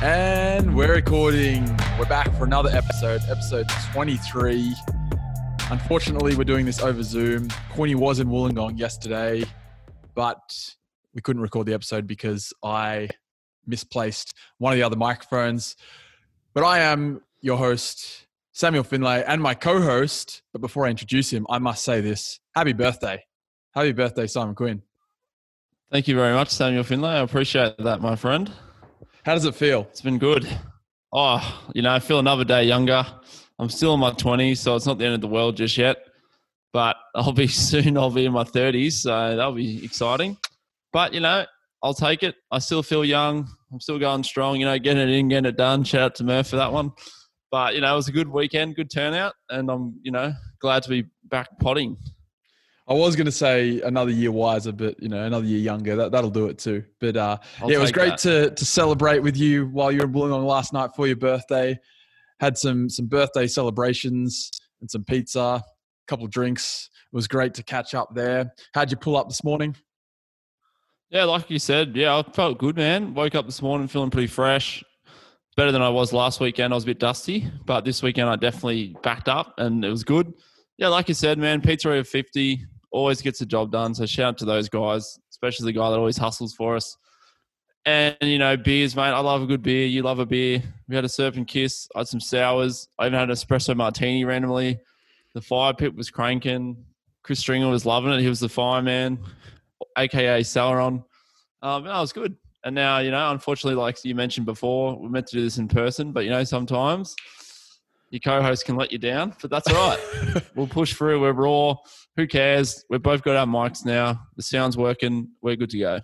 And we're recording. We're back for another episode, episode 23. Unfortunately, we're doing this over Zoom. Queenie was in Wollongong yesterday, but we couldn't record the episode because I misplaced one of the other microphones. But I am your host, Samuel Finlay, and my co host. But before I introduce him, I must say this happy birthday. Happy birthday, Simon Quinn. Thank you very much, Samuel Finlay. I appreciate that, my friend. How does it feel? It's been good. Oh, you know, I feel another day younger. I'm still in my 20s, so it's not the end of the world just yet. But I'll be soon, I'll be in my 30s, so that'll be exciting. But, you know, I'll take it. I still feel young. I'm still going strong, you know, getting it in, getting it done. Shout out to Murph for that one. But, you know, it was a good weekend, good turnout, and I'm, you know, glad to be back potting. I was going to say another year wiser, but you know, another year younger. That that'll do it too. But uh, yeah, it was great that. to to celebrate with you while you were in Wollongong last night for your birthday. Had some some birthday celebrations and some pizza, a couple of drinks. It was great to catch up there. How'd you pull up this morning? Yeah, like you said, yeah, I felt good, man. Woke up this morning feeling pretty fresh. Better than I was last weekend. I was a bit dusty, but this weekend I definitely backed up and it was good. Yeah, like you said, man, Pizzeria 50 always gets the job done. So shout out to those guys, especially the guy that always hustles for us. And, you know, beers, mate. I love a good beer. You love a beer. We had a surf and kiss. I had some sours. I even had an espresso martini randomly. The fire pit was cranking. Chris Stringer was loving it. He was the fireman, aka Sauron. Um, that was good. And now, you know, unfortunately, like you mentioned before, we're meant to do this in person, but you know, sometimes your co-host can let you down, but that's all right. we'll push through. We're raw. Who cares? We've both got our mics now. The sound's working. We're good to go.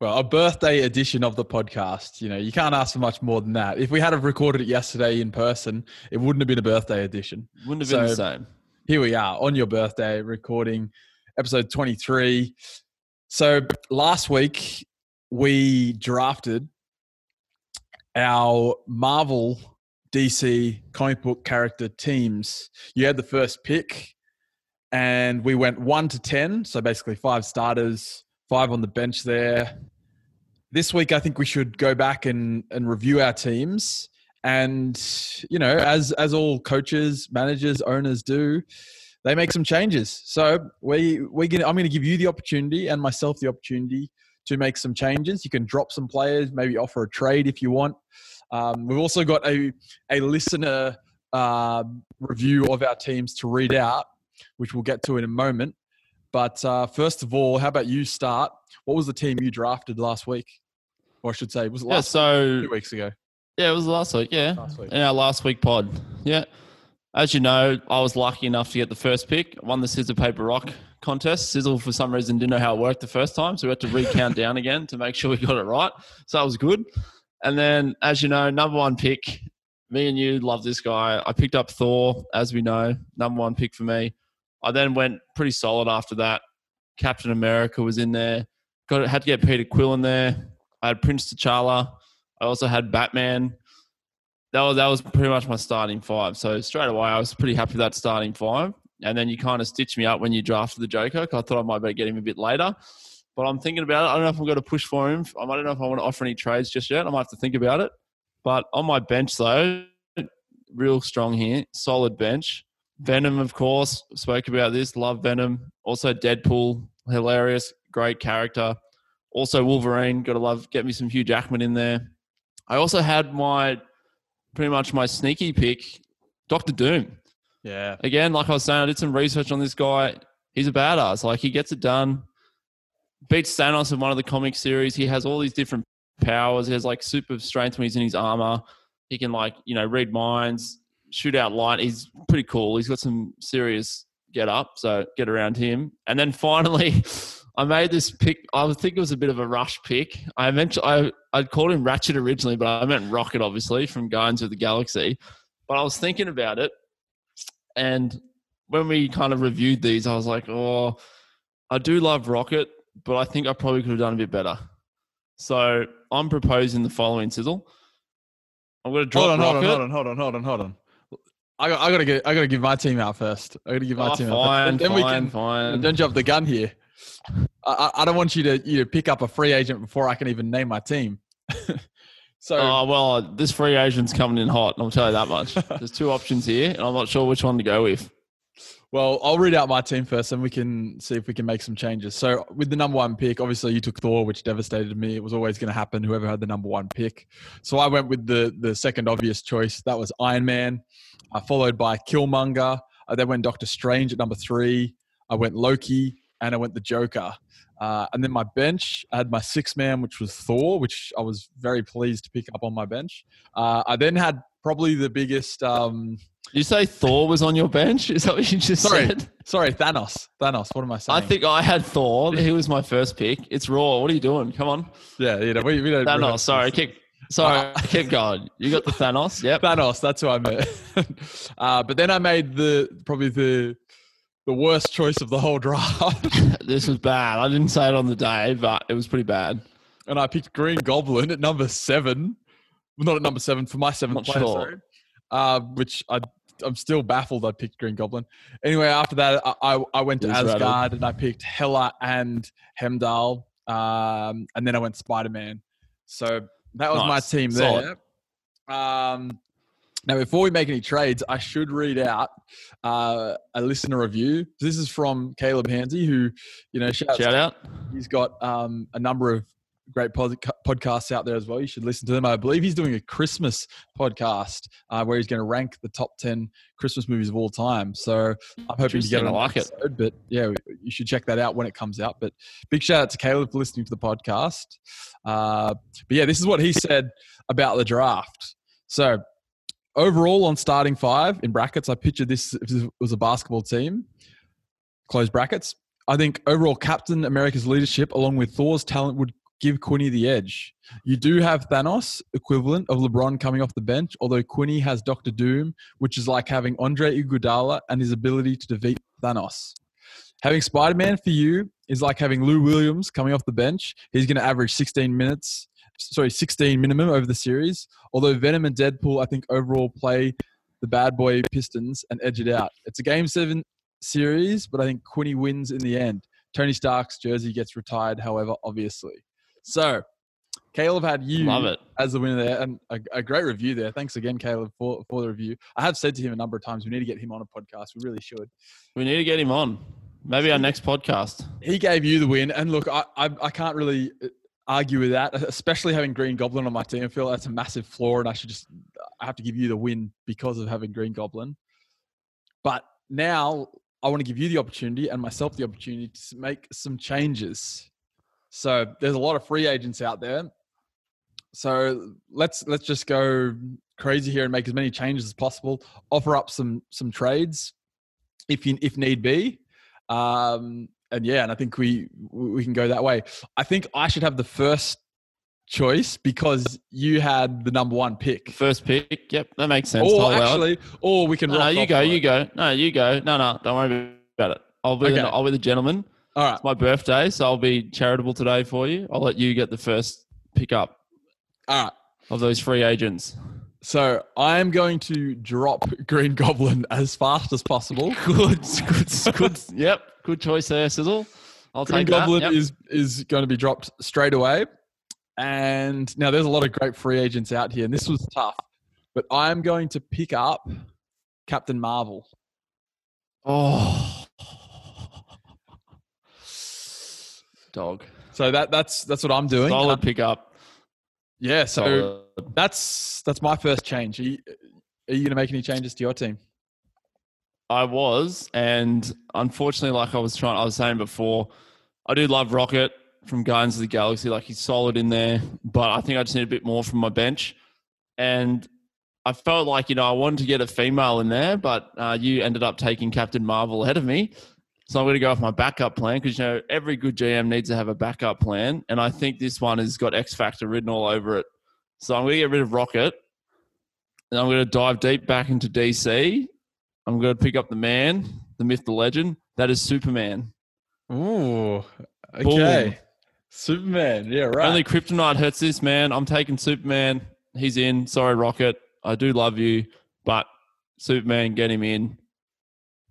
Well, a birthday edition of the podcast. You know, you can't ask for much more than that. If we had have recorded it yesterday in person, it wouldn't have been a birthday edition. Wouldn't have been the same. here we are on your birthday recording episode 23 so last week we drafted our marvel dc comic book character teams. You had the first pick and we went 1 to 10 so basically five starters five on the bench there. This week i think we should go back and, and review our teams. And you know as as all coaches managers owners do they make some changes. So we we i'm going to give you the opportunity and myself the opportunity to make some changes you can drop some players maybe offer a trade if you want um, we've also got a a listener uh, review of our teams to read out which we'll get to in a moment but uh, first of all how about you start what was the team you drafted last week or i should say was it Yeah, last so two weeks ago yeah, it was last week. Yeah, last week in our last week pod. Yeah. As you know, I was lucky enough to get the first pick. Won the scissor paper rock contest. Sizzle for some reason didn't know how it worked the first time, so we had to recount down again to make sure we got it right. So that was good. And then, as you know, number one pick. Me and you love this guy. I picked up Thor, as we know, number one pick for me. I then went pretty solid after that. Captain America was in there. Got had to get Peter Quill in there. I had Prince T'Challa. I also had Batman. That was that was pretty much my starting five. So straight away, I was pretty happy with that starting five. And then you kind of stitched me up when you drafted the Joker. I thought I might better get him a bit later. But I'm thinking about it. I don't know if I'm going to push for him. I don't know if I want to offer any trades just yet. I might have to think about it. But on my bench though, real strong here, solid bench. Venom, of course, spoke about this. Love Venom. Also Deadpool, hilarious, great character. Also Wolverine, got to love. Get me some Hugh Jackman in there. I also had my pretty much my sneaky pick, Doctor Doom. Yeah Again, like I was saying, I did some research on this guy. He's a badass. Like he gets it done. Beats Thanos in one of the comic series. He has all these different powers. He has like super strength when he's in his armor. He can like you know read minds, shoot out light. He's pretty cool. He's got some serious get up. So get around him. And then finally, I made this pick. I think it was a bit of a rush pick. I mentioned I I called him Ratchet originally, but I meant Rocket, obviously, from Guardians of the Galaxy. But I was thinking about it, and when we kind of reviewed these, I was like, oh, I do love Rocket, but I think I probably could have done a bit better. So I'm proposing the following sizzle. I'm going to drop hold on, hold on, Rocket. hold on, hold on, hold on, hold on. I got, I gotta get, I gotta give my team out first. I gotta give my Oh, team out. fine, First. Then we can, fine. don't jump the gun here. I, I I don't want you to, you to pick up a free agent before I can even name my team. So Oh well, this free agent's coming in hot. I'll tell you that much. There's two options here, and I'm not sure which one to go with. Well, I'll read out my team first, and we can see if we can make some changes. So, with the number one pick, obviously you took Thor, which devastated me. It was always going to happen. Whoever had the number one pick. So I went with the the second obvious choice. That was Iron Man, uh, followed by Killmonger. I then went Doctor Strange at number three. I went Loki, and I went the Joker. Uh, and then my bench, I had my six man, which was Thor, which I was very pleased to pick up on my bench. Uh, I then had probably the biggest. Um, You say Thor was on your bench? Is that what you just Sorry. said? sorry, Thanos. Thanos. What am I saying? I think I had Thor. He was my first pick. It's Raw. What are you doing? Come on, Yeah, you know, we, we don't. Thanos. Sorry, keep. Sorry, keep going. You got the Thanos. Yep. Thanos. That's who I meant. uh, but then I made the probably the the worst choice of the whole draft, This was bad. I didn't say it on the day, but it was pretty bad. and I picked Green Goblin at number seven. Well, not at number seven for my seventh Not player, sure. sorry. Uh, which I I'm still baffled. I picked Green Goblin. Anyway, after that, I I, went to Asgard rattled. and I picked Hela and Heimdall, um, and then I went Spider Man. So that was my Nice. team Solid. there. Um, now, before we make any trades, I should read out uh, a listener review. This is from Caleb Hansey, who, you know, Shout out. He's got um, a number of great pod- podcasts out there as well. You should listen to them. I believe he's doing a Christmas podcast uh, where he's going to rank the top 10 Christmas movies of all time. So I'm hoping to get on like it. episode, But yeah, you should check that out when it comes out. But big shout out to Caleb for listening to the podcast. Uh, but yeah, this is what he said about the draft. So overall on starting five in brackets, I pictured this was a basketball team, close brackets. I think overall Captain America's leadership, along with Thor's talent, would give Quinny the edge. You do have Thanos, equivalent of LeBron coming off the bench, although Quinny has Doctor Doom, which is like having Andre Iguodala and his ability to defeat Thanos. Having Spider Man for you is like having Lou Williams coming off the bench. He's going to average 16 minutes, sorry, 16 minimum over the series. Although Venom and Deadpool, I think overall play the bad boy Pistons and edge it out. It's a game seven series, but I think Quinny wins in the end. Tony Stark's jersey gets retired, however, obviously. So, Caleb had you Love it. as the winner there, and a, a great review there. Thanks again, Caleb, for, for the review. I have said to him a number of times, we need to get him on a podcast. We really should. We need to get him on. Maybe our next podcast. He gave you the win, and look, I, I, I can't really argue with that, especially having Green Goblin on my team. I feel that's a massive flaw, and I should just I have to give you the win because of having Green Goblin. But now I want to give you the opportunity and myself the opportunity to make some changes. So there's a lot of free agents out there. So let's let's just go crazy here and make as many changes as possible. Offer up some some trades if you if need be. Um, and yeah, and I think we we can go that way. I think I should have the first choice because you had the number one pick. First pick. Yep, that makes sense. Or actually, or we can. no, no, you go. You go. No, you go. No, no, don't worry about it. I'll be. Okay. The, I'll be the gentleman. All right. It's my birthday, so I'll be charitable today for you. I'll let you get the first pick up All right. of those free agents. So I am going to drop Green Goblin as fast as possible. Good, good, good. Yep, good choice there, Sizzle. I'll Green. Goblin Yep. is is going to be dropped straight away. And now there's a lot of great free agents out here, and this was tough. But I am going to pick up Captain Marvel. Oh, dog. So that that's that's what I'm doing. Solid Uh, pickup. Yeah. So Solid. that's that's my first change. Are you, are you going to make any changes to your team? I was, and unfortunately, like I was trying, I was saying before, I do love Rocket from Guardians of the Galaxy. Like he's solid in there, but I think I just need a bit more from my bench. And I felt like you know I wanted to get a female in there, but uh, you ended up taking Captain Marvel ahead of me. So I'm going to go off my backup plan because you know every good GM needs to have a backup plan, and I think this one has got X Factor written all over it. So I'm going to get rid of Rocket, and I'm going to dive deep back into DC. I'm going to pick up the man, the myth, the legend. That is Superman. Ooh. Boom. Superman. Yeah. Right. Only Kryptonite hurts this man. I'm taking Superman. He's in. Sorry, Rocket. I do love you, but Superman, get him in.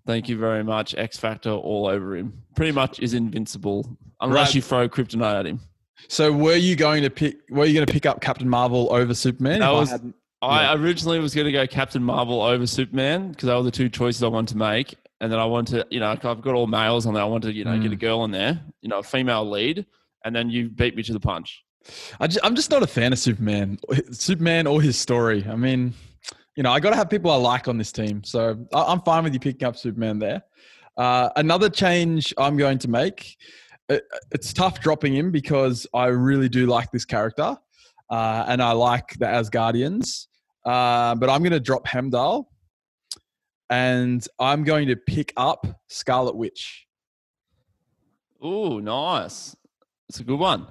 Thank you very much. X Factor all over him. Pretty much is invincible unless Right. you throw Kryptonite at him. So were you going to pick? Were you going to pick up Captain Marvel over Superman? I was- hadn't- I originally was going to go Captain Marvel over Superman because they were the two choices I wanted to make. And then I wanted to, you know, I've got all males on there. I wanted to, you know, get a Mm. girl in there, you know, a female lead. And then you beat me to the punch. I ju- I'm just not a fan of Superman, Superman or his story. I mean, you know, I got to have people I like on this team, so I'm fine with you picking up Superman there. Uh, another change I'm going to make. it- It's tough dropping him because I really do like this character, uh, and I like the Asgardians. Uh, but I'm going to drop Heimdall, and I'm going to pick up Scarlet Witch. Ooh, nice. It's a good one.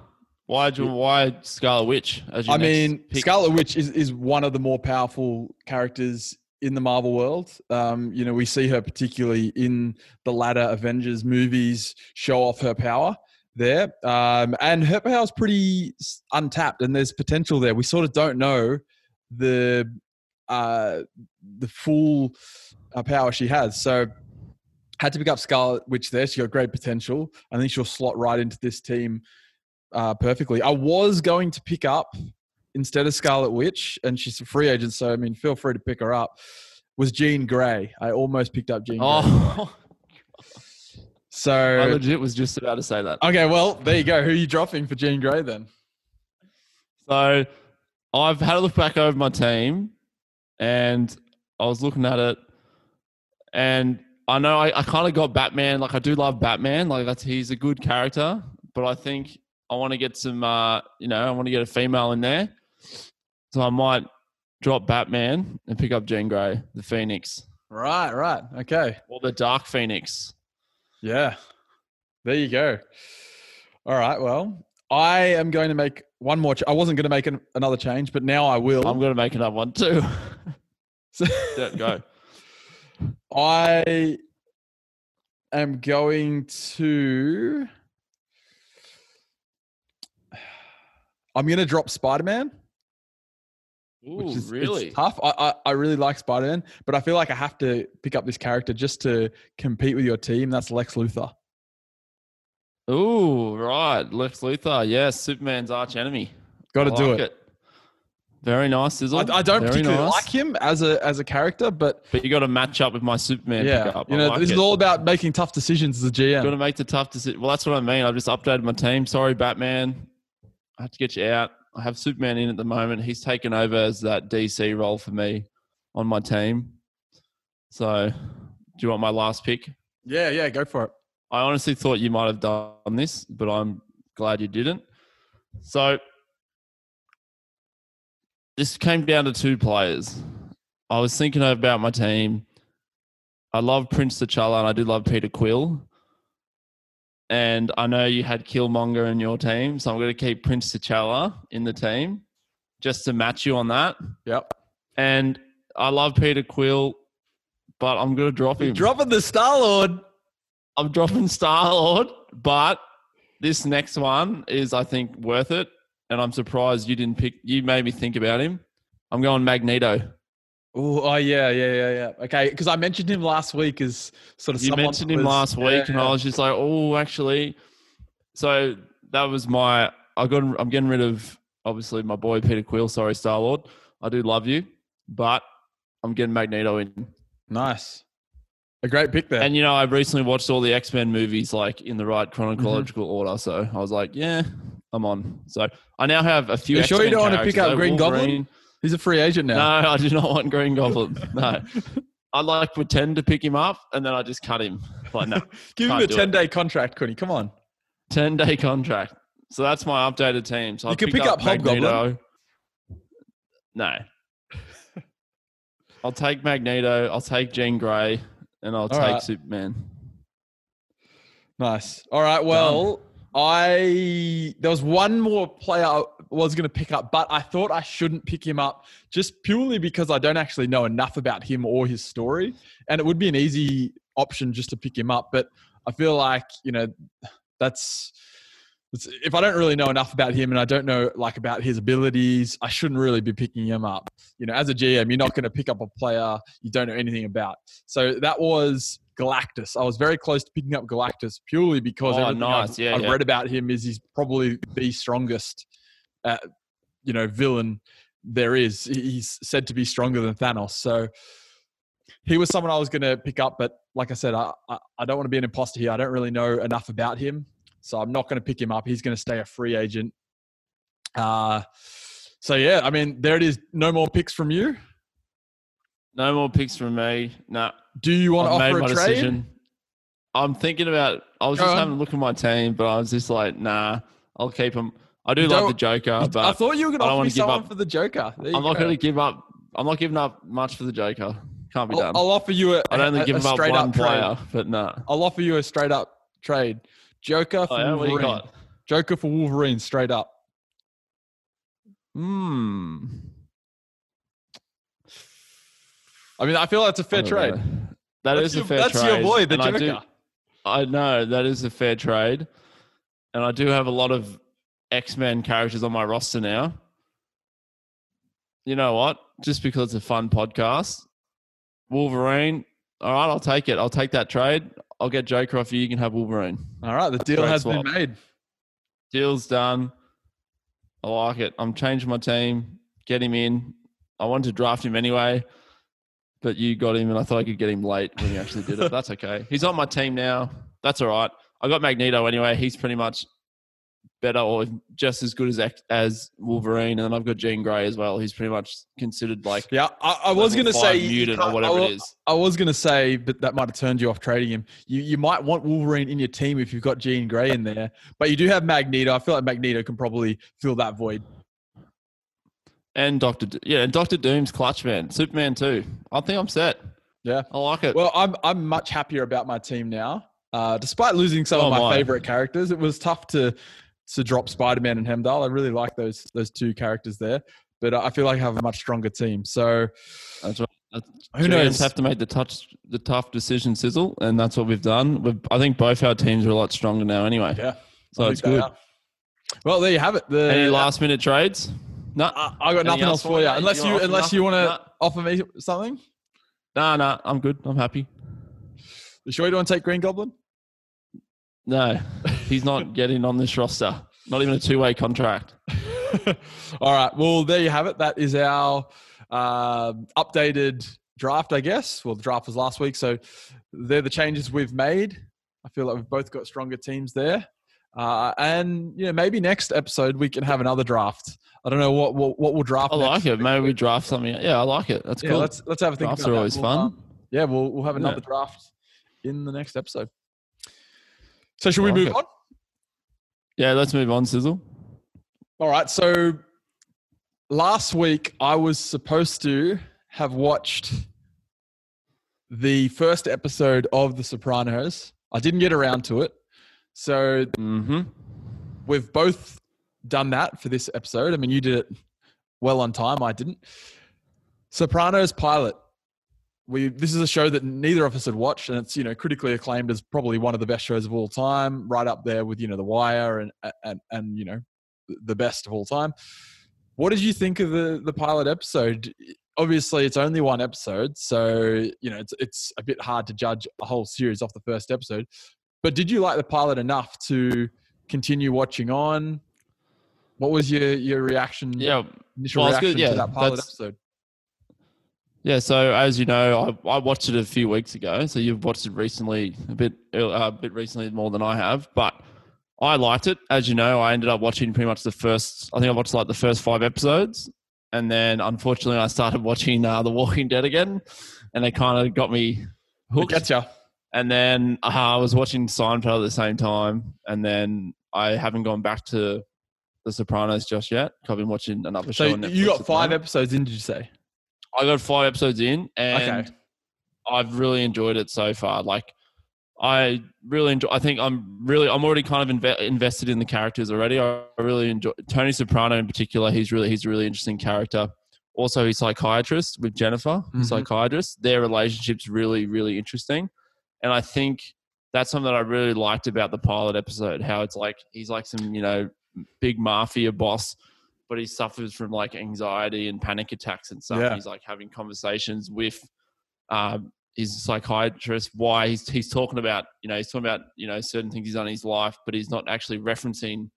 Why do you, why Scarlet Witch? I mean, pick? Scarlet Witch is, is one of the more powerful characters in the Marvel world. Um, you know, we see her particularly in the latter Avengers movies show off her power there. Um, and her power is pretty untapped and there's potential there. We sort of don't know the uh, the full uh, power she has. So had to pick up Scarlet Witch there. She got great potential. I think she'll slot right into this team uh, perfectly. I was going to pick up instead of Scarlet Witch, and she's a free agent, so I mean, feel free to pick her up. Was Jean Grey? I almost picked up Jean Grey. Oh, I So legit was just about to say that. okay, well there you go. Who are you dropping for Jean Grey then? So I've had a look back over my team and I was looking at it and I know I, I kind of got Batman. Like I do love Batman. Like that's he's a good character, but I think I want to get some uh you know, I want to get a female in there. So I might drop Batman and pick up Jean Grey, the Phoenix. Right, right, okay, Or the Dark Phoenix. yeah. There you go. All right. Well, I am going to make one more. Ch- I wasn't going to make an, another change, but now I will. I'm gonna make another one too. So- Yeah, Go. I am going to. I'm going to drop Spider Man, Ooh, which is it's really? tough. I, I, I really like Spider Man, but I feel like I have to pick up this character just to compete with your team. That's Lex Luthor. Ooh, right. Lex Luthor. Yes, Superman's arch enemy. Got to I do like it. Very nice, Sizzle. I, I don't Very particularly nice. like him as a as a character, but But you got to match up with my Superman yeah, pickup. you know, like this it. is all about making tough decisions as a GM. Got to make the tough decision. Well, that's what I mean. I've just updated my team. Sorry, Batman. I have to get you out. I have Superman in at the moment. He's taken over as that DC role for me on my team. So, do you want my last pick? yeah, yeah, go for it. I honestly thought you might have done this, but I'm glad you didn't. So this came down to two players. I was thinking about my team. I love Prince T'Challa and I do love Peter Quill. And I know you had Killmonger in your team, so I'm going to keep Prince T'Challa in the team just to match you on that. Yep. And I love Peter Quill, but I'm going to drop him. Dropping the Star Lord. I'm dropping Star Lord, but this next one is, I think, worth it. And I'm surprised you didn't pick. You made me think about him. I'm going Magneto. Ooh, oh yeah, yeah, yeah, yeah. Okay, because I mentioned him last week as sort of You mentioned him was- last yeah, week, and yeah. I was just like, oh, actually. So that was my. I got. I'm getting rid of obviously my boy Peter Quill. Sorry, Star Lord. I do love you, but I'm getting Magneto in. nice, a great pick there. And you know, I recently watched all the X Men movies like in the right Mm-hmm. chronological order, so I was like, yeah, I'm on. So I now have a few. You sure you X-Men don't wanna pick up. Green Goblin? He's a free agent now. No, I do not want Green Goblin. No, I like to pretend to pick him up and then I just cut him. Like no, Give him a ten day contract, Connie. Come on. ten day contract. So that's my updated team. So You I can pick up Hobgoblin. Magneto. No, I'll take Magneto. I'll take Jean Grey, and I'll take right. Superman. Nice. All right. Well, I there was one more player I was going to pick up, but I thought I shouldn't pick him up just purely because I don't actually know enough about him or his story, and it would be an easy option just to pick him up. But I feel like you know that's. If I don't really know enough about him and I don't know like about his abilities, I shouldn't really be picking him up. You know, as a GM, you're not going to pick up a player you don't know anything about. So that was Galactus. I was very close to picking up Galactus purely because Oh, nice. I've, Yeah, I've yeah. read about him is he's probably the strongest, uh, you know, villain there is. He's said to be stronger than Thanos. So he was someone I was going to pick up, but like I said, I, I I don't want to be an imposter here. I don't really know enough about him, so I'm not going to pick him up. He's going to stay a free agent. Uh, so yeah, I mean, there it is. No more picks from you. No more picks from me. No, Do you want I've to offer my a trade? decision. I'm thinking about. I was Go just on. having a look at my team, but I was just like, nah, I'll keep him. I do love the Joker, but I thought you were going to offer me someone up. for the Joker. I'm not going to give up. I'm not giving up much for the Joker. Can't be I'll, done. I'll offer you a, I'd only a- give up one up trade. player, but no. I'll offer you a straight up trade. Joker for Oh, yeah, Wolverine. Joker for Wolverine, straight up. Hmm. I mean, I feel that's a fair oh, trade. That that's is your, a fair that's trade. That's your boy, the and I Joker. do- I know that is a fair trade, and I do have a lot of X Men characters on my roster now. You know what? Just because it's a fun podcast, Wolverine. All right, I'll take it. I'll take that trade. I'll get Joker off you. You can have Wolverine. All right, the deal Great has swap. been made. Deal's done. I like it. I'm changing my team. Get him in. I wanted to draft him anyway, but you got him, and I thought I could get him late when he actually did it. That's okay. He's on my team now. That's all right. I got Magneto anyway. He's pretty much better or just as good as as Wolverine, and then I've got Jean Grey as well. He's pretty much considered like Yeah, I, I was going to say mutant or whatever I, it is. I was going to say, but that might have turned you off trading him. You you might want Wolverine in your team if you've got Jean Grey in there, but you do have Magneto. I feel like Magneto can probably fill that void. And Doctor, Do- yeah, and Doctor Doom's clutch man, Superman too. I think I'm set. Yeah. I like it. Well, I'm I'm much happier about my team now. Uh, despite losing some So of am my favorite characters, it was tough to to drop Spider Man and Heimdall. I really like those those two characters there, but I feel like I have a much stronger team. So That's right. That's, who knows? have to make the touch, the tough decision, sizzle, and that's what we've done. We've, I think both our teams are a lot stronger now, anyway. Yeah, so it's good. are. Well, there you have it. The, Any last minute trades? No, I, I got nothing else else for you, mate? unless You you unless you want to nothing? offer me something. no, no. I'm good. I'm happy. You sure you don't want to take Green Goblin? No, he's not getting on this roster. Not even a two way contract. All right. Well, there you have it. That is our um updated draft, I guess. Well, the draft was last week, so they're the changes we've made. I feel like we've both got stronger teams there. Uh, and you know, maybe next episode we can have another draft. I don't know what what, what we'll draft. I next like it. Maybe we draft something. Yeah, I like it. That's Yeah, cool. let's let's have a think. Drafts about are that. always We'll, fun. um, yeah, we'll we'll have another draft in the next episode. So should we like move it. on? yeah, let's move on, Sizzle. All right. So last week I was supposed to have watched the first episode of The Sopranos. I didn't get around to it. So Mm-hmm. we've both done that for this episode. I mean, you did it well on time. I didn't. Sopranos pilot. We this is a show that neither of us had watched, and it's you know critically acclaimed as probably one of the best shows of all time, right up there with you know The Wire and and and you know the best of all time. What did you think of the the pilot episode? Obviously, it's only one episode, so you know it's it's a bit hard to judge a whole series off the first episode. But did you like the pilot enough to continue watching on? What was your your reaction? Yeah, initial well, reaction good, yeah, to that pilot episode. Yeah, so as you know, I, I watched it a few weeks ago. So you've watched it recently, a bit, uh, a bit recently more than I have. But I liked it. As you know, I ended up watching pretty much the first. I think I watched like the first five episodes, and then unfortunately, I started watching uh, The Walking Dead again, and they kind of got me hooked. Getcha. And then uh, I was watching Seinfeld at the same time, and then I haven't gone back to The Sopranos just yet. I've been watching another So show. on you got five episodes in, did you say? I got five episodes in, and Okay. I've really enjoyed it so far. Like, I really enjoy. I think I'm really, I'm already kind of inve- invested in the characters already. I really enjoy Tony Soprano in particular. He's really, he's a really interesting character. Also, he's psychiatrist with Jennifer, Mhm. psychiatrist. Their relationship's really, really interesting, and I think that's something that I really liked about the pilot episode. How it's like he's like some, you know, big mafia boss, but he suffers from like anxiety and panic attacks and stuff. Yeah. He's like having conversations with um, he's a psychiatrist. Why he's he's talking about you know he's talking about you know certain things he's done in his life, but he's not actually referencing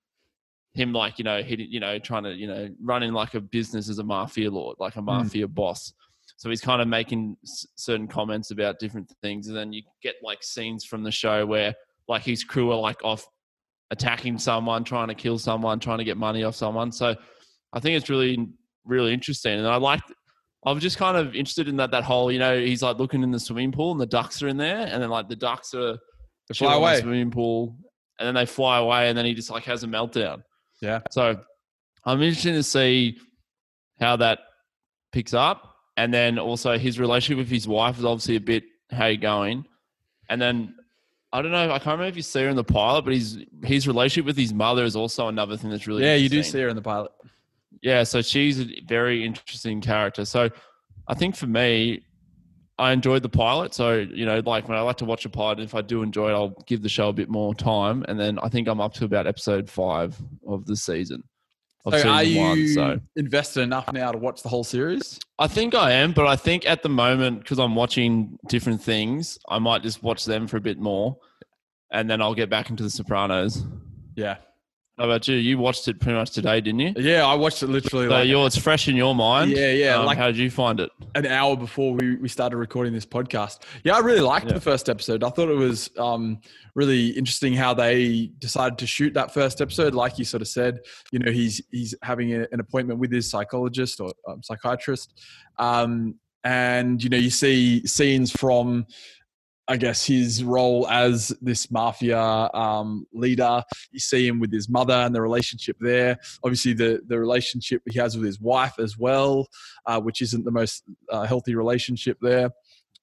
him like you know he you know trying to you know running like a business as a mafia lord, like a mafia mm. boss. So he's kind of making certain comments about different things, and then you get like scenes from the show where like his crew are like off attacking someone, trying to kill someone, trying to get money off someone. So I think it's really really interesting, and I like. I was just kind of interested in that that whole, you know, he's like looking in the swimming pool and the ducks are in there, and then like the ducks are they fly away the swimming pool, and then they fly away, and then he just like has a meltdown. Yeah. So I'm interested to see how that picks up, and then also his relationship with his wife is obviously a bit how you going, and then I don't know. I can't remember if you see her in the pilot, but his his relationship with his mother is also another thing that's really yeah. You do see her in the pilot. Yeah, so she's a very interesting character. So I think for me, I enjoyed the pilot. So you know, like when I like to watch a pilot, if I do enjoy it, I'll give the show a bit more time, and then I think I'm up to about episode five of the season. So are you one, so. invested enough now to watch the whole series? I think I am, but I think at the moment because I'm watching different things, I might just watch them for a bit more, and then I'll get back into The Sopranos. Yeah, how about you? You watched it pretty much today, didn't you? Yeah, I watched it literally. So like, it's fresh in your mind. Yeah, yeah. Um, like how did you find it? An hour before we, we started recording this podcast. Yeah, I really liked yeah. the first episode. I thought it was um, really interesting how they decided to shoot that first episode. Like you sort of said, you know, he's he's having a, an appointment with his psychologist or um, psychiatrist, um, and you know, you see scenes from I guess his role as this mafia um, leader. You see him with his mother and the relationship there. Obviously, the the relationship he has with his wife as well, uh, which isn't the most uh, healthy relationship there.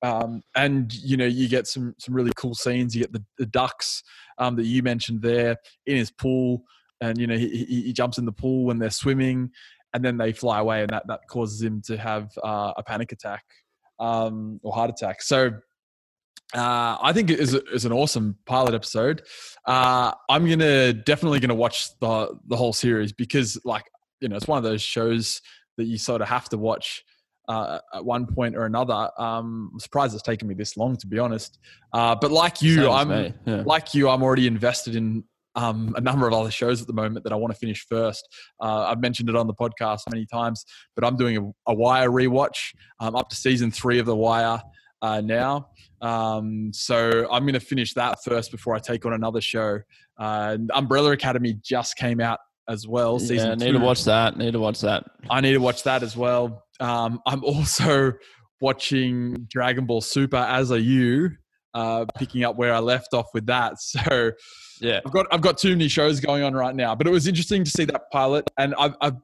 Um, and you know, you get some some really cool scenes. You get the, the ducks um, that you mentioned there in his pool, and you know he, he, jumps in the pool when they're swimming, and then they fly away, and that that causes him to have uh, a panic attack um, or heart attack. So uh, I think it is, is an awesome pilot episode. Uh, I'm gonna definitely gonna watch the the whole series because, like, you know, it's one of those shows that you sort of have to watch uh, at one point or another. Um, I'm surprised it's taken me this long, to be honest. Uh, but like you, I'm yeah. like you. I'm already invested in um, a number of other shows at the moment that I want to finish first. Uh, I've mentioned it on the podcast many times, but I'm doing a, a Wire rewatch. I'm up to season three of The Wire uh, now. Um, so I'm going to finish that first before I take on another show. Uh, Umbrella Academy just came out as well. Season yeah, need two. to watch that. Need to watch that. I need to watch that as well. Um, I'm also watching Dragon Ball Super as a you, uh, picking up where I left off with that. So yeah, I've got I've got too many shows going on right now. But it was interesting to see that pilot, and I've, I've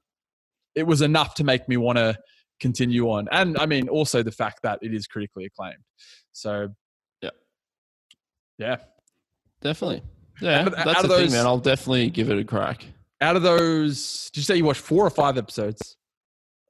it was enough to make me want to continue on. And I mean, also the fact that it is critically acclaimed. So, yeah, yeah, definitely. Yeah, out of, that's the those, thing, man. I'll definitely give it a crack. Out of those, did you say you watched four or five episodes?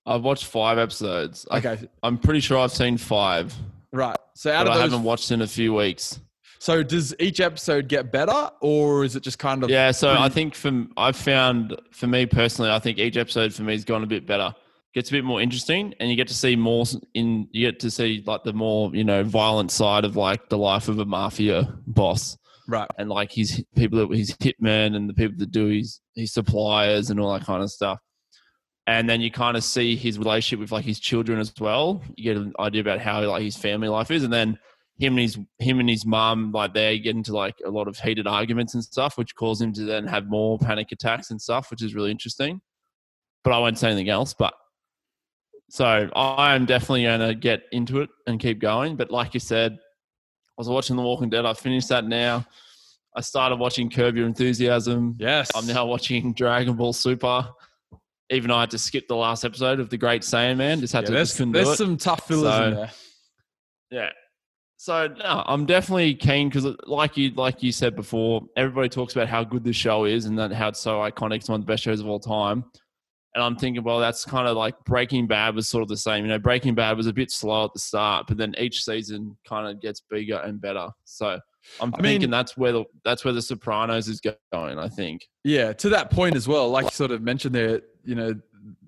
I've watched five episodes. Okay, I, am pretty sure I've seen five. Right. So out of those, I haven't watched in a few weeks. So does each episode get better, or is it just kind of? Yeah. So pretty- I think for I've found for me personally, I think each episode for me has gone a bit better gets a bit more interesting and you get to see more in you get to see like the more you know violent side of like the life of a mafia boss. Right. And like his people that his hitmen and the people that do his his suppliers and all that kind of stuff. And then you kind of see his relationship with like his children as well. You get an idea about how like his family life is. And then him and his him and his mom like they get into like a lot of heated arguments and stuff which cause him to then have more panic attacks and stuff which is really interesting. But i won't say anything else but so I am definitely going to get into it and keep going. But like you said, I was watching The Walking Dead. I finished that now. I started watching Curb Your Enthusiasm. Yes. I'm now watching Dragon Ball Super. Even though I had to skip the last episode of The Great Saiyaman. Just had yeah, to. There's, there's some tough fillers so, in there. Yeah. So no, I'm definitely keen because, like you like you said before, everybody talks about how good this show is and that how it's so iconic. It's one of the best shows of all time. And I'm thinking, well, that's kind of like Breaking Bad was sort of the same. You know, Breaking Bad was a bit slow at the start, but then each season kind of gets bigger and better. So I'm I thinking mean, that's where the that's where the Sopranos is going. I think. Yeah, to that point as well, like you sort of mentioned there, you know,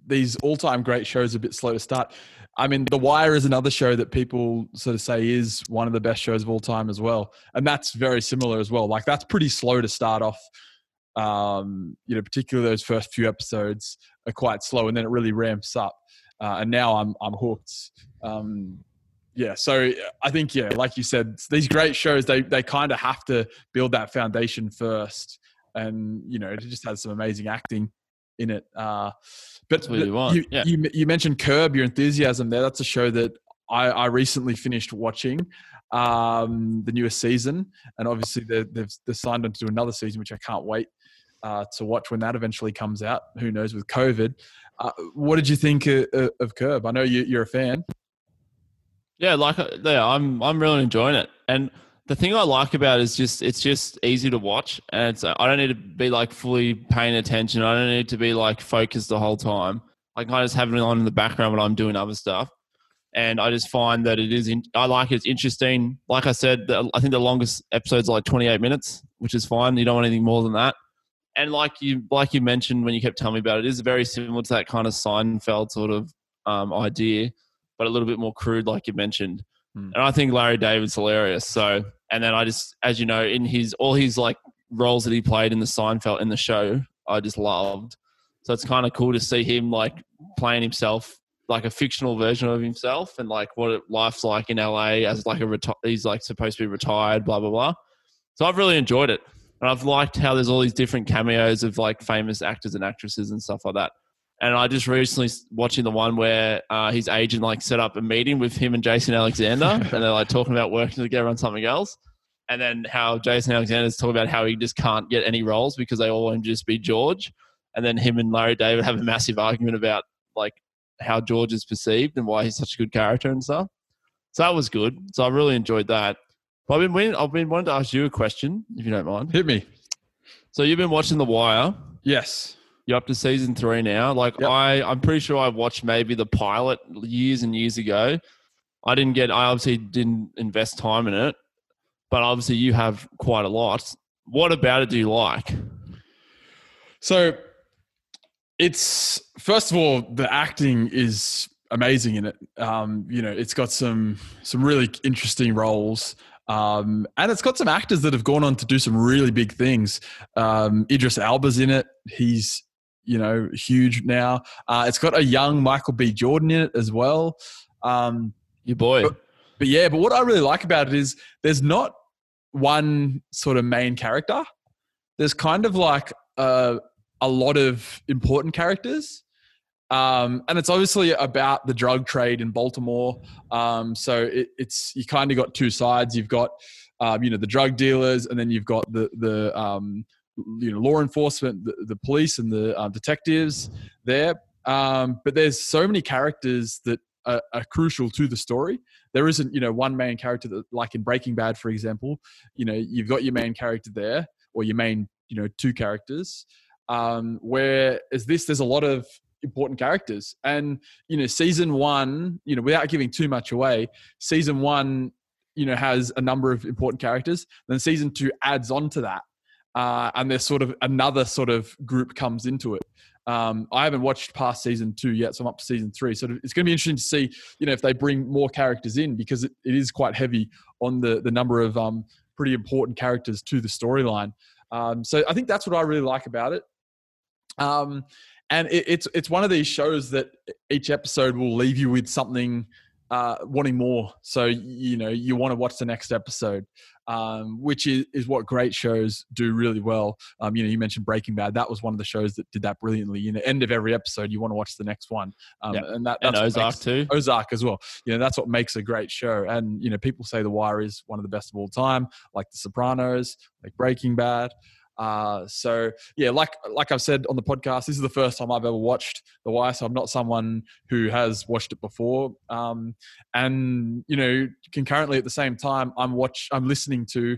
these all-time great shows are a bit slow to start. I mean, The Wire is another show that people sort of say is one of the best shows of all time as well, and that's very similar as well. Like that's pretty slow to start off. Um, you know, particularly those first few episodes are quite slow, and then it really ramps up. Uh, and now I'm I'm hooked. Um, yeah, so I think yeah, like you said, these great shows they they kind of have to build that foundation first, and you know, it just has some amazing acting in it. Uh, but you you, yeah. you, you mentioned Curb Your Enthusiasm there. That's a show that I, I recently finished watching um, the newest season, and obviously they, they've signed on to do another season, which I can't wait uh, to watch when that eventually comes out. Who knows with COVID? Uh, what did you think of, of Curb? I know you, you're a fan. Yeah, like uh, yeah, I'm I'm really enjoying it. And the thing I like about it is just it's just easy to watch, and it's I don't need to be like fully paying attention. I don't need to be like focused the whole time. Like I just have it on in the background when I'm doing other stuff, and I just find that it is. In, I like it. It's interesting. Like I said, the, I think the longest episode's are like 28 minutes, which is fine. You don't want anything more than that. And like you like you mentioned when you kept telling me about it, it is very similar to that kind of Seinfeld sort of um, idea but a little bit more crude, like you mentioned. Hmm. And I think Larry David's hilarious. So, and then I just, as you know, in his all his like roles that he played in the Seinfeld in the show, I just loved. So it's kind of cool to see him like playing himself, like a fictional version of himself, and like what life's like in LA as like a reti- he's like supposed to be retired, blah blah blah. So I've really enjoyed it, and I've liked how there's all these different cameos of like famous actors and actresses and stuff like that. And I just recently watching the one where uh, his agent like set up a meeting with him and Jason Alexander, and they're like talking about working together on something else. And then how Jason Alexander's talking about how he just can't get any roles because they all want him to just be George. And then him and Larry David have a massive argument about like how George is perceived and why he's such a good character and stuff. So that was good. So I really enjoyed that. But I've been waiting, I've been wanting to ask you a question, if you don't mind. Hit me. So you've been watching The Wire. Yes. You're up to season three now. Like Yep. I, I'm pretty sure I watched maybe the pilot years and years ago. I didn't get. I obviously didn't invest time in it, but obviously you have quite a lot. What about it do you like? So it's first of all, the acting is amazing in it. Um, you know, it's got some some really interesting roles. Um, and it's got some actors that have gone on to do some really big things. Um, Idris Elba's in it. He's, you know, huge now. Uh, it's got a young Michael B. Jordan in it as well. Um, Your boy. but yeah, but what I really like about it is there's not one sort of main character. There's kind of like a, a lot of important characters. Um, and it's obviously about the drug trade in Baltimore. Um, so it, it's you kind of got two sides. You've got um, you know the drug dealers, and then you've got the the um, you know law enforcement, the, the police, and the uh, detectives there. Um, but there's so many characters that are, are crucial to the story. There isn't you know one main character that like in Breaking Bad, for example. You know you've got your main character there, or your main you know two characters. Um, whereas this, there's a lot of important characters. And, you know, season one, you know, without giving too much away, season one, you know, has a number of important characters. Then season two adds on to that. Uh, and there's sort of another sort of group comes into it. Um, I haven't watched past season two yet, so I'm up to season three. So it's going to be interesting to see, you know, if they bring more characters in because it, it is quite heavy on the the number of um, pretty important characters to the storyline. Um, so I think that's what I really like about it. Um, and it, it's it's one of these shows that each episode will leave you with something uh, wanting more. So you know you want to watch the next episode, um, which is, is what great shows do really well. Um, you know, you mentioned Breaking Bad. That was one of the shows that did that brilliantly. You know, end of every episode, you want to watch the next one, um, Yeah. and that that's what Ozark makes- too. Ozark as well. You know, that's what makes a great show. And you know, people say The Wire is one of the best of all time, like The Sopranos, like Breaking Bad. Uh, so yeah, like like I've said on the podcast, this is the first time I've ever watched The Wire. So I'm not someone who has watched it before. Um, and you know, concurrently at the same time, I'm watch I'm listening to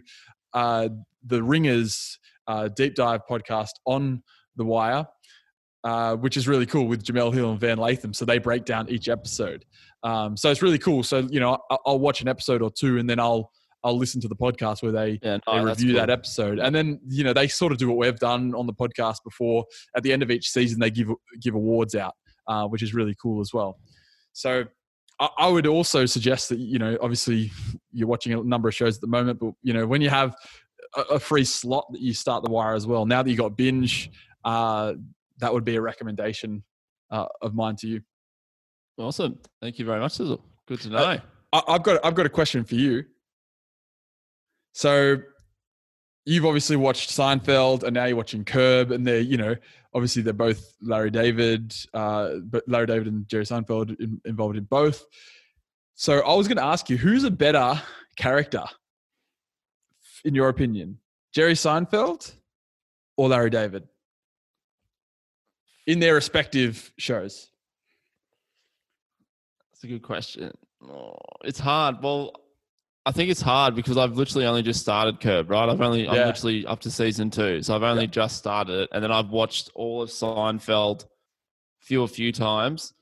uh, the Ringer's uh, deep dive podcast on The Wire. Uh, which is really cool with Jemele Hill and Van Lathan. So they break down each episode. Um, so it's really cool. So you know, I- I'll watch an episode or two, and then I'll I'll listen to the podcast where they Yeah, no, that's review cool. that episode, and then you know they sort of do what we've done on the podcast before. At the end of each season, they give give awards out. uh, which is really cool as well. So I, I would also suggest that you know, obviously, you're watching a number of shows at the moment, but you know, when you have a, a free slot that you start the wire as well. Now that you got binge, uh, that would be a recommendation uh, of mine to you. Awesome. Thank you very much, Sizzle. Good to know. I, I've got I've got a question for you. So you've obviously watched Seinfeld and now you're watching Curb and they're, you know, obviously they're both Larry David, uh, but Larry David and Jerry Seinfeld in, involved in both. So I was going to ask you, who's a better character, in your opinion, Jerry Seinfeld or Larry David, in their respective shows? That's a good question. Oh, it's hard. Well, I think it's hard because I've literally only just started Curb, right? I've only I'm literally up to season two, so I've only just started it, and then I've watched all of Seinfeld, few a few times,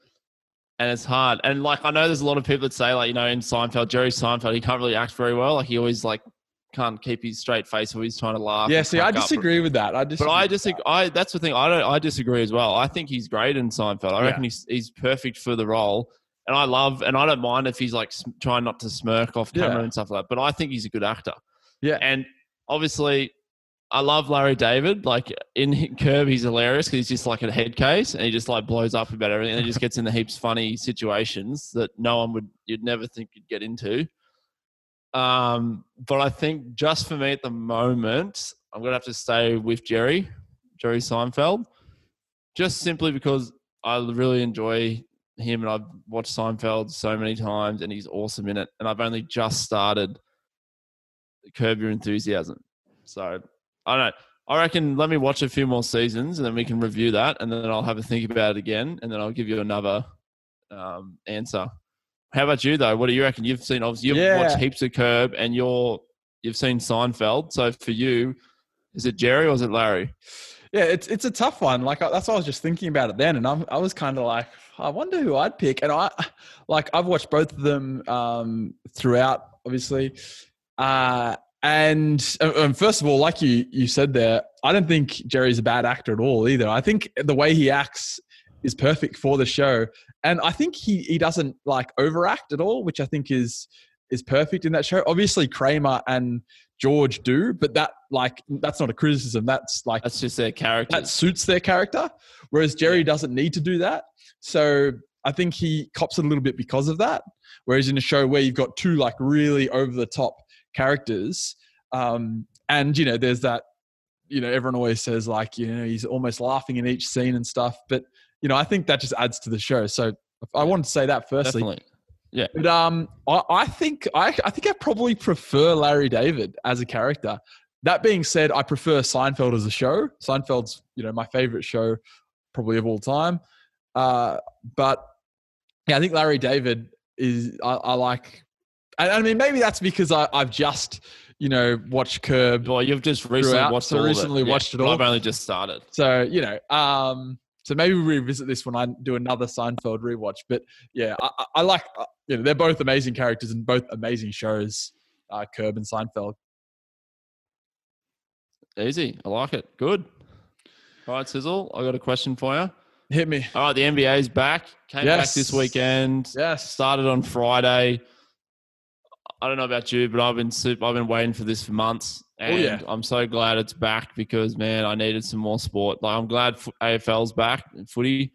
and it's hard. And like I know there's a lot of people that say like you know in Seinfeld, Jerry Seinfeld, he can't really act very well. Like he always like can't keep his straight face, always trying to laugh. Yeah, see, I crack up. disagree with that. I disagree But I disagree. I that's the thing. I don't. I disagree as well. I think he's great in Seinfeld. I Yeah. reckon he's he's perfect for the role. And I love, and I don't mind if he's like trying not to smirk off camera Yeah. and stuff like that. But I think he's a good actor. Yeah. And obviously, I love Larry David. Like in Curb, he's hilarious because he's just like a head case and he just like blows up about everything and he just gets in the heaps funny situations that no one would you'd never think you'd get into. Um, but I think just for me at the moment, I'm gonna have to stay with Jerry, Jerry Seinfeld, just simply because I really enjoy him and I've watched Seinfeld so many times and he's awesome in it. And I've only just started Curb Your Enthusiasm. So I don't know. I reckon let me watch a few more seasons and then we can review that and then I'll have a think about it again and then I'll give you another um, answer. How about you though? What do you reckon? You've seen obviously you've Yeah. watched heaps of Curb and you're you've seen Seinfeld. So for you, is it Jerry or is it Larry? Yeah, it's it's a tough one. Like I- that's what I was just thinking about it then, and I'm, I was kind of like, I wonder who I'd pick. And I, like, I've watched both of them um, throughout, obviously. Uh, and, uh, um, first of all, like you you said there, I don't think Jerry's a bad actor at all either. I think the way he acts is perfect for the show, and I think he he doesn't like overact at all, which I think is is perfect in that show. Obviously, Kramer and George do, but that like that's not a criticism. That's like That's just their character. that suits their character. Whereas Jerry doesn't need to do that. So I think he cops it a little bit because of that. Whereas in a show where you've got two like really over the top characters, um, and you know, there's that, you know, everyone always says like, you know, he's almost laughing in each scene and stuff. But you know, I think that just adds to the show. So I wanted to say that firstly. Definitely. But um, I, I think I, I think I probably prefer Larry David as a character. That being said, I prefer Seinfeld as a show. Seinfeld's you know my favorite show probably of all time. Uh, but yeah, I think Larry David is I, I like. And I mean, maybe that's because I, I've just you know watched Curb, Well, you've just recently watched so recently it. watched it all. I've only just started. so you know. Um, so maybe we revisit this when I do another Seinfeld rewatch. But yeah, I, I- like uh, you know they're both amazing characters and both amazing shows. Uh, Curb and Seinfeld. Easy. I like it. Good. All right, Sizzle. I got a question for you. Hit me. All right, the NBA's back. Came back this weekend. Yes. Started on Friday. I don't know about you, but I've been super, I've been waiting for this for months, and Oh, yeah. I'm so glad it's back because man, I needed some more sport. Like I'm glad AFL's back, footy,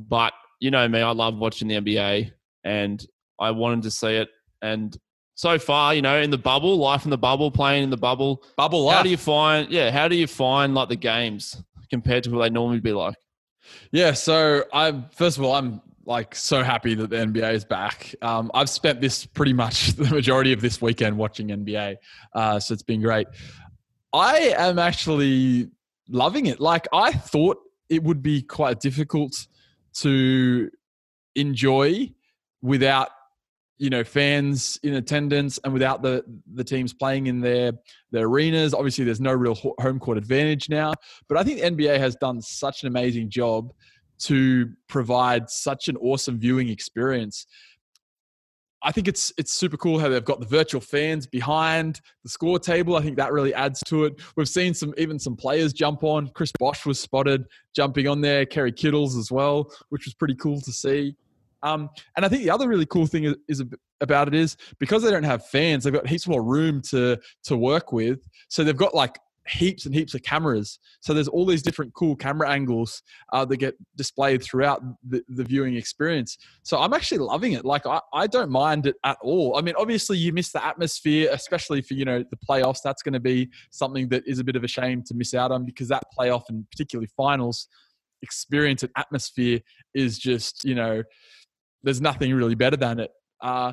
but you know me, I love watching the NBA, and I wanted to see it. And so far, you know, in the bubble, life in the bubble, playing in the bubble, Bubble Life. how do you find? Yeah, how do you find like the games compared to what they normally be like? Yeah, so I'm first of all, I'm like so happy that the NBA is back. Um, I've spent this pretty much the majority of this weekend watching NBA, uh, so it's been great. I am actually loving it. Like I thought it would be quite difficult to enjoy without you know fans in attendance and without the the teams playing in their their arenas obviously there's no real home court advantage now but i think the nba has done such an amazing job to provide such an awesome viewing experience I think it's it's super cool how they've got the virtual fans behind the score table. I think that really adds to it. We've seen some even some players jump on. Chris Bosh was spotted jumping on there. Kerry Kittles as well, which was pretty cool to see. Um, and I think the other really cool thing is, is about it is because they don't have fans, they've got heaps more room to to work with. So they've got like heaps and heaps of cameras. So there's all these different cool camera angles uh, that get displayed throughout the, the, viewing experience. So I'm actually loving it. Like I, I don't mind it at all. I mean, obviously you miss the atmosphere, especially for you know the playoffs. That's going to be something that is a bit of a shame to miss out on because that playoff and particularly finals experience and atmosphere is just you know there's nothing really better than it. Uh,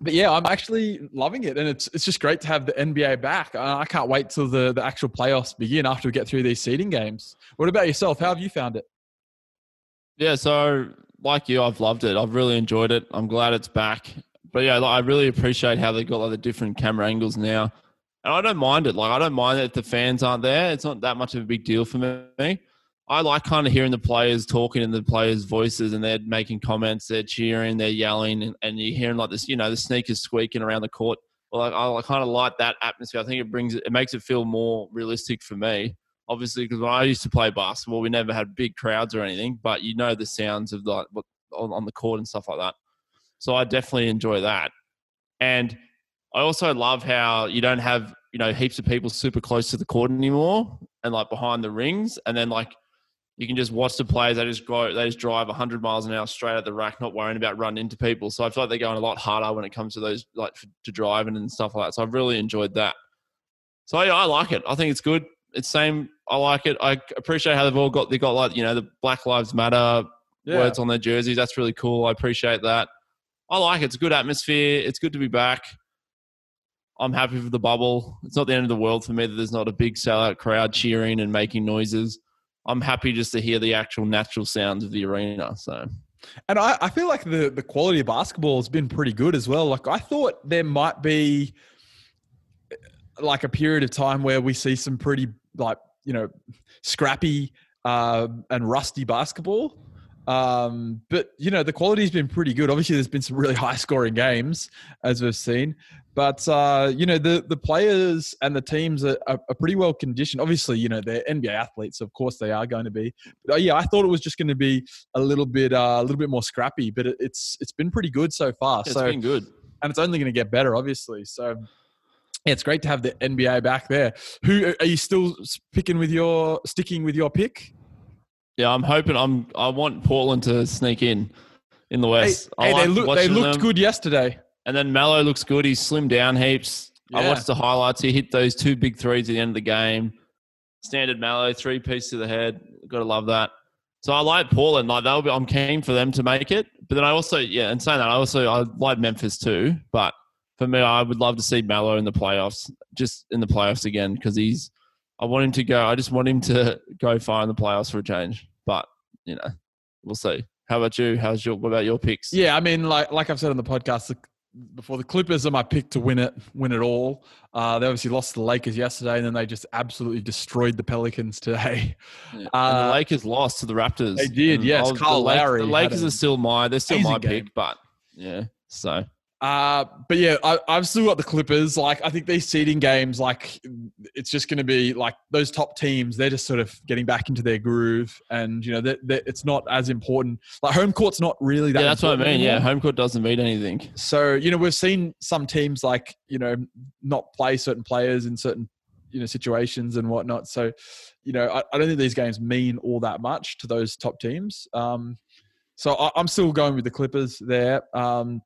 but yeah, I'm actually loving it, and it's it's just great to have the NBA back. I can't wait till the the actual playoffs begin after we get through these seeding games. What about yourself? How have you found it? Yeah, so like you, I've loved it. I've really enjoyed it. I'm glad it's back. But yeah, I really appreciate how they got like the different camera angles now, and I don't mind it. Like I don't mind that the fans aren't there. It's not that much of a big deal for me. I like kind of hearing the players talking in the players' voices and they're making comments, they're cheering, they're yelling, and, and you're hearing like this, you know, the sneakers squeaking around the court. Well, I, I kind of like that atmosphere. I think it brings it makes it feel more realistic for me. Obviously, because when I used to play basketball, we never had big crowds or anything, but you know the sounds of like on, on the court and stuff like that. So I definitely enjoy that. And I also love how you don't have you know heaps of people super close to the court anymore and like behind the rings, and then like you can just watch the players. They just go, they just drive 100 miles an hour straight at the rack, not worrying about running into people. So I feel like they're going a lot harder when it comes to those like to driving and stuff like that. So I've really enjoyed that. So yeah, I like it. I think it's good. It's same. I like it. I appreciate how they've all got they got like you know the Black Lives Matter yeah. words on their jerseys. That's really cool. I appreciate that. I like it. It's a good atmosphere. It's good to be back. I'm happy for the bubble. It's not the end of the world for me that there's not a big sellout crowd cheering and making noises. I'm happy just to hear the actual natural sounds of the arena. So, and I, I feel like the the quality of basketball has been pretty good as well. Like I thought there might be like a period of time where we see some pretty like you know scrappy uh, and rusty basketball. Um, but you know the quality's been pretty good. Obviously, there's been some really high scoring games as we've seen. But uh, you know the the players and the teams are, are, pretty well conditioned. Obviously, you know they're NBA athletes, of course they are going to be. But uh, yeah, I thought it was just going to be a little bit uh, a little bit more scrappy, but it, it's it's been pretty good so far. It's so, been good, and it's only going to get better, obviously. So yeah, it's great to have the NBA back there. Who are you still picking with your sticking with your pick? Yeah, I'm hoping I'm. I want Portland to sneak in in the West. Hey, hey they, look, they looked them. good yesterday. And then Melo looks good. He's slimmed down heaps. Yeah. I watched the highlights. He hit those two big threes at the end of the game. Standard Melo, three piece to the head. Got to love that. So I like Portland. Like they'll be, I'm keen for them to make it. But then I also, yeah, and saying that, I also I like Memphis too. But for me, I would love to see Melo in the playoffs, just in the playoffs again, because he's. I want him to go. I just want him to go far in the playoffs for a change. But you know, we'll see. How about you? How's your? What about your picks? Yeah, I mean, like like I've said on the podcast, the before the Clippers are my pick to win it, win it all. Uh, they obviously lost to the Lakers yesterday, and then they just absolutely destroyed the Pelicans today. Yeah. Uh, the Lakers lost to the Raptors. They did, yes. Kyle the Lowry. The Lakers are still my, they're still my game. pick, but yeah. So uh, but yeah, I, have still got the Clippers. Like, I think these seeding games, like, it's just going to be like those top teams. They're just sort of getting back into their groove, and you know, they're, they're, it's not as important. Like, home court's not really that. Yeah, that's what I mean. Anymore. Yeah, home court doesn't mean anything. So you know, we've seen some teams like you know not play certain players in certain you know situations and whatnot. So you know, I, I don't think these games mean all that much to those top teams. Um, so I, am still going with the Clippers there. Um,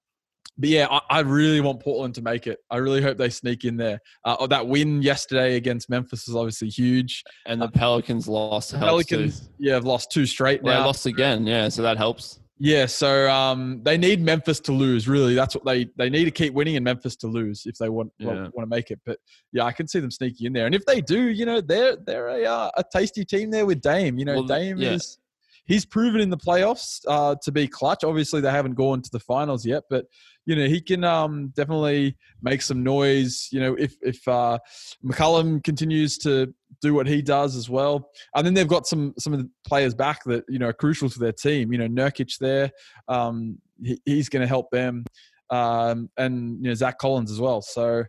but yeah, I, I, really want Portland to make it. I really hope they sneak in there. Uh, oh, that win yesterday against Memphis is obviously huge, and the Pelicans lost. The Pelicans, too. yeah, have lost two straight now. They lost again, yeah, so that helps. Yeah, so um, they need Memphis to lose. Really, that's what they they need to keep winning and Memphis to lose if they want yeah. want, want to make it. But yeah, I can see them sneaking in there, and if they do, you know, they're they're a uh, a tasty team there with Dame. You know, well, Dame yeah. is he's proven in the playoffs uh, to be clutch. Obviously, they haven't gone to the finals yet, but you know he can um, definitely make some noise. You know, if if uh, McCollum continues to do what he does as well, and then they've got some some of the players back that you know are crucial to their team. You know, Nurkic there, um, he, he's going to help them, um, and you know Zach Collins as well. So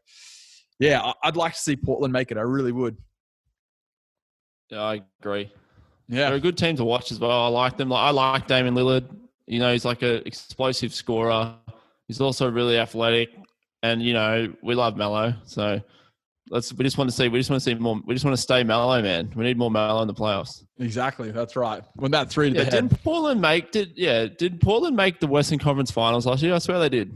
yeah, I'd like to see Portland make it. I really would. Yeah, I agree. Yeah, They're a good team to watch as well. I like them. I like Damian Lillard. You know, he's like an explosive scorer. He's also really athletic, and you know, we love Melo. So let's. We just want to see. We just want to see more. We just want to stay Mello, man. We need more Melo in the playoffs. exactly. That's right. When that three to Yeah, the head. didn't Portland make? Did yeah? Did Portland make the Western Conference Finals last year? I swear they did.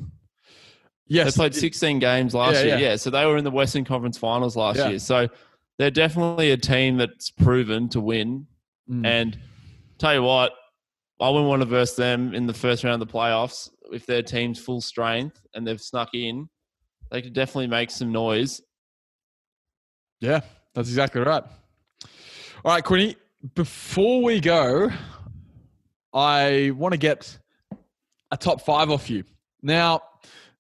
Yes, they played 16 games last Yeah, year. yeah. Yeah. so they were in the Western Conference Finals last Yeah. year. So they're definitely a team that's proven to win. Mm. And tell you what, I wouldn't want to verse them in the first round of the playoffs if their team's full strength and they've snuck in. They could definitely make some noise. Yeah, that's exactly right. All right, Quinny, before we go, I want to get a top five off you. Now,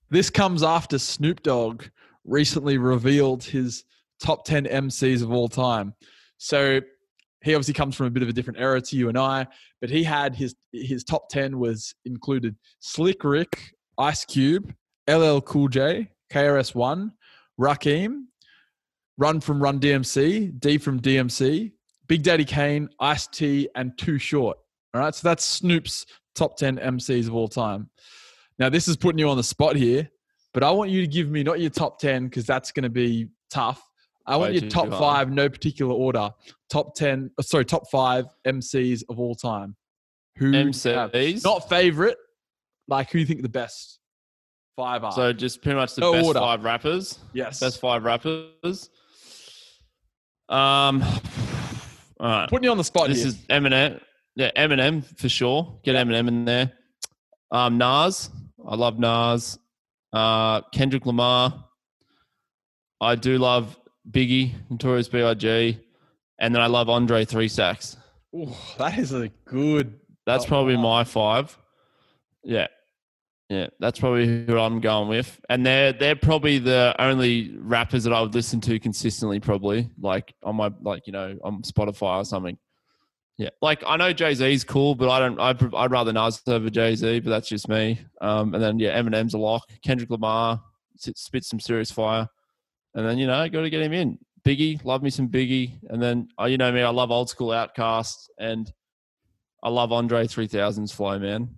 this comes after Snoop Dogg recently revealed his top 10 MCs of all time. So he obviously comes from a bit of a different era to you and I, but he had his his top 10 was included Slick Rick, Ice Cube, LL Cool J, KRS-One, Rakim, Run from Run DMC, D from DMC, Big Daddy Kane, Ice T, and Too Short. All right, so that's Snoop's top 10 MCs of all time. Now, this is putting you on the spot here, but I want you to give me not your top 10 because that's going to be tough. I want your top five, no particular order. Top 10, uh, sorry, top five MCs of all time. Who. MCs? Not favorite, like who you think the best five are? So just pretty much the No best order. five rappers. yes. Best five rappers. Um, all right. putting you on the spot This here. is Eminem. Yeah, Eminem for sure. Get Eminem in there. Um, Nas. I love Nas. Uh, Kendrick Lamar. I do love Biggie, Notorious B.I.G. And then I love Andre Three Stacks. Ooh, that is a good. That's probably wow. my five. Yeah. Yeah, that's probably who I'm going with. And they're they're probably the only rappers that I would listen to consistently, probably. Like on my like, you know, on Spotify or something. Yeah. Like I know Jay Z's cool, but I don't I would I'd rather Nas over Jay Z, but that's just me. Um and then yeah, Eminem's a lock. Kendrick Lamar spits some serious fire. And then, you know, gotta get him in. Biggie, love me some Biggie. And then uh, you know me, I love old school OutKast and I love Andre 3000's flow, man.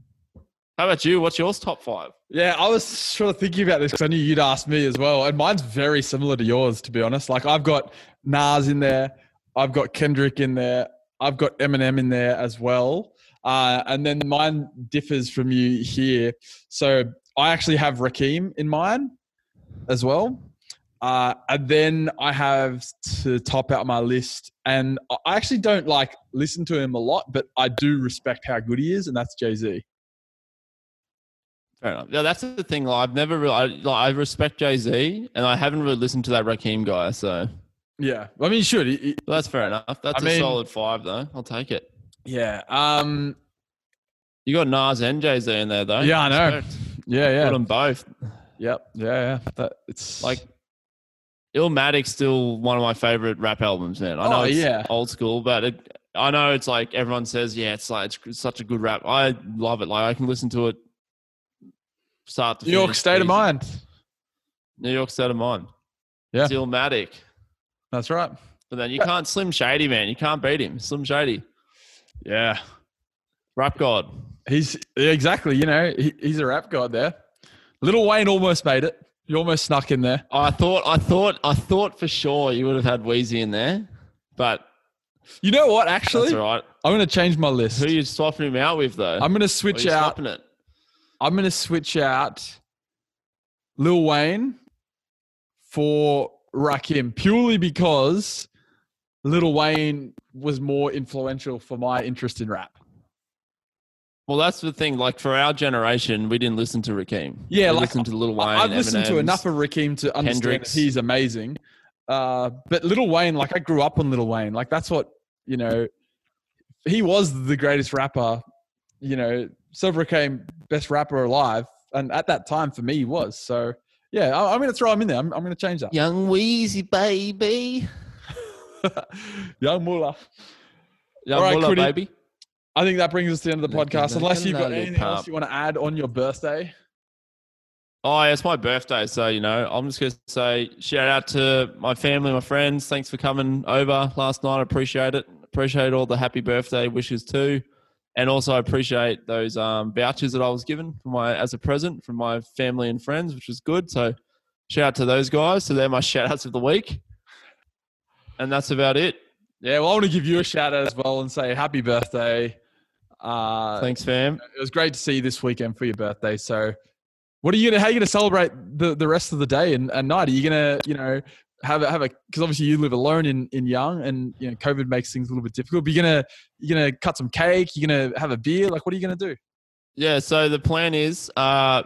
How about you? What's yours top five? Yeah, I was sort of thinking about this because I knew you'd ask me as well, and mine's very similar to yours, to be honest. Like I've got Nas in there, I've got Kendrick in there, I've got Eminem in there as well, uh, and then mine differs from you here. So I actually have Rakim in mine as well. Uh, and then I have to top out my list, and I actually don't like listen to him a lot, but I do respect how good he is, and that's Jay Z. Fair enough. Yeah, that's the thing. Like, I've never really, I, like, I respect Jay Z, and I haven't really listened to that Rakim guy. So Yeah, I mean, you should. He- he- but that's fair enough. That's I a mean- solid five, though. I'll take it. Yeah. Um. You got Nas and Jay Z in there, though. Yeah, I know. Respect. Yeah. Put Yeah. them both. Yep. Yeah. Yeah. That it's Like, Illmatic's still one of my favorite rap albums, man. I oh, know Oh, it's yeah. old school, but it, I know it's like everyone says, yeah, it's like it's such a good rap. I love it. Like I can listen to it start to New York state of mind. New York state of mind. Yeah. It's Illmatic. That's right. But then you can't Slim Shady, man. You can't beat him. Slim Shady. Yeah. Rap God. He's exactly. You know, he, he's a rap god there. Little Wayne almost made it. You almost snuck in there. I thought I thought I thought for sure you would have had Weezy in there. But You know what? Actually, that's all right. I'm going to change my list. Who are you swapping him out with though? I'm going to switch out. it? I'm going to switch out Lil Wayne for Rakim purely because Lil Wayne was more influential for my interest in rap. Well, that's the thing. Like for our generation, we didn't listen to Rakim. Yeah, we like, listened to Lil Wayne. I've listened to enough of Rakim to understand he's amazing. Uh, but Little Wayne, like I grew up on Little Wayne. Like that's what you know. he was the greatest rapper. You know, Silver came best rapper alive, and at that time for me he was. So yeah, I, am going to throw him in there. I'm, I'm going to change that. Young Weezy baby, Young Moolah. Young All right, Quiddy. baby. I think that brings us to the end of the podcast. Unless you've got anything else you want to add on your birthday. Oh, yeah, it's my birthday, so you know, I'm just gonna say shout out to my family, my friends. Thanks for coming over last night. I appreciate it. Appreciate all the happy birthday wishes too, and also I appreciate those um, vouchers that I was given for my as a present from my family and friends, which was good. So shout out to those guys. So they're my shout outs of the week, and that's about it. Yeah, well, I want to give you a shout out as well and say happy birthday. Uh, Thanks, fam. it was great to see you this weekend for your birthday. So, what are you gonna? How are you gonna celebrate the, the rest of the day and, and night? Are you gonna, you know, have a have a? Because obviously you live alone in in Young, and you know COVID makes things a little bit difficult. But you're gonna you gonna cut some cake. You're gonna have a beer. Like, what are you gonna do? Yeah, so the plan is uh,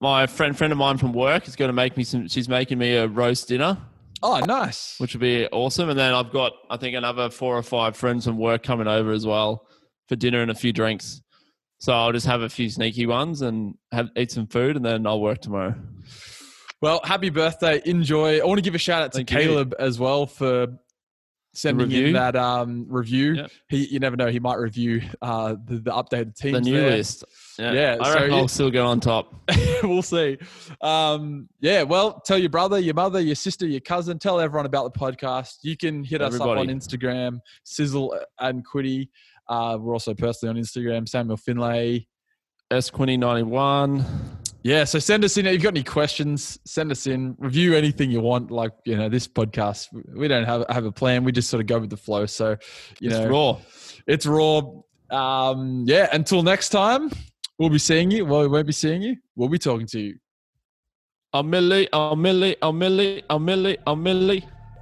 my friend friend of mine from work is going to make me some. She's making me a roast dinner. Oh, nice. which would be awesome. And then I've got, I think, another four or five friends from work coming over as well for dinner and a few drinks. So I'll just have a few sneaky ones and have eat some food, and then I'll work tomorrow. Well, happy birthday. Enjoy. I want to give a shout out to Thank you. Caleb as well for sending in that um, review. Yep. He, you never know, he might review uh, the, the updated teams. The new there. list. Yeah, Yeah, I so reckon you- I'll still go on top. we'll see. Um, yeah, well, tell your brother, your mother, your sister, your cousin, tell everyone about the podcast. You can hit us up on Instagram, Sizzle and Quiddy. Uh, we're also personally on Instagram, Samuel Finlay. S Quinny ninety one. Yeah, so send us in. If you've got any questions, send us in. Review anything you want. Like you know, this podcast, we don't have have a plan. We just sort of go with the flow. So, you It's know, raw. it's raw. Um, yeah. Until next time, we'll be seeing you. Well, we won't be seeing you. We'll be talking to you. A milli, a milli, a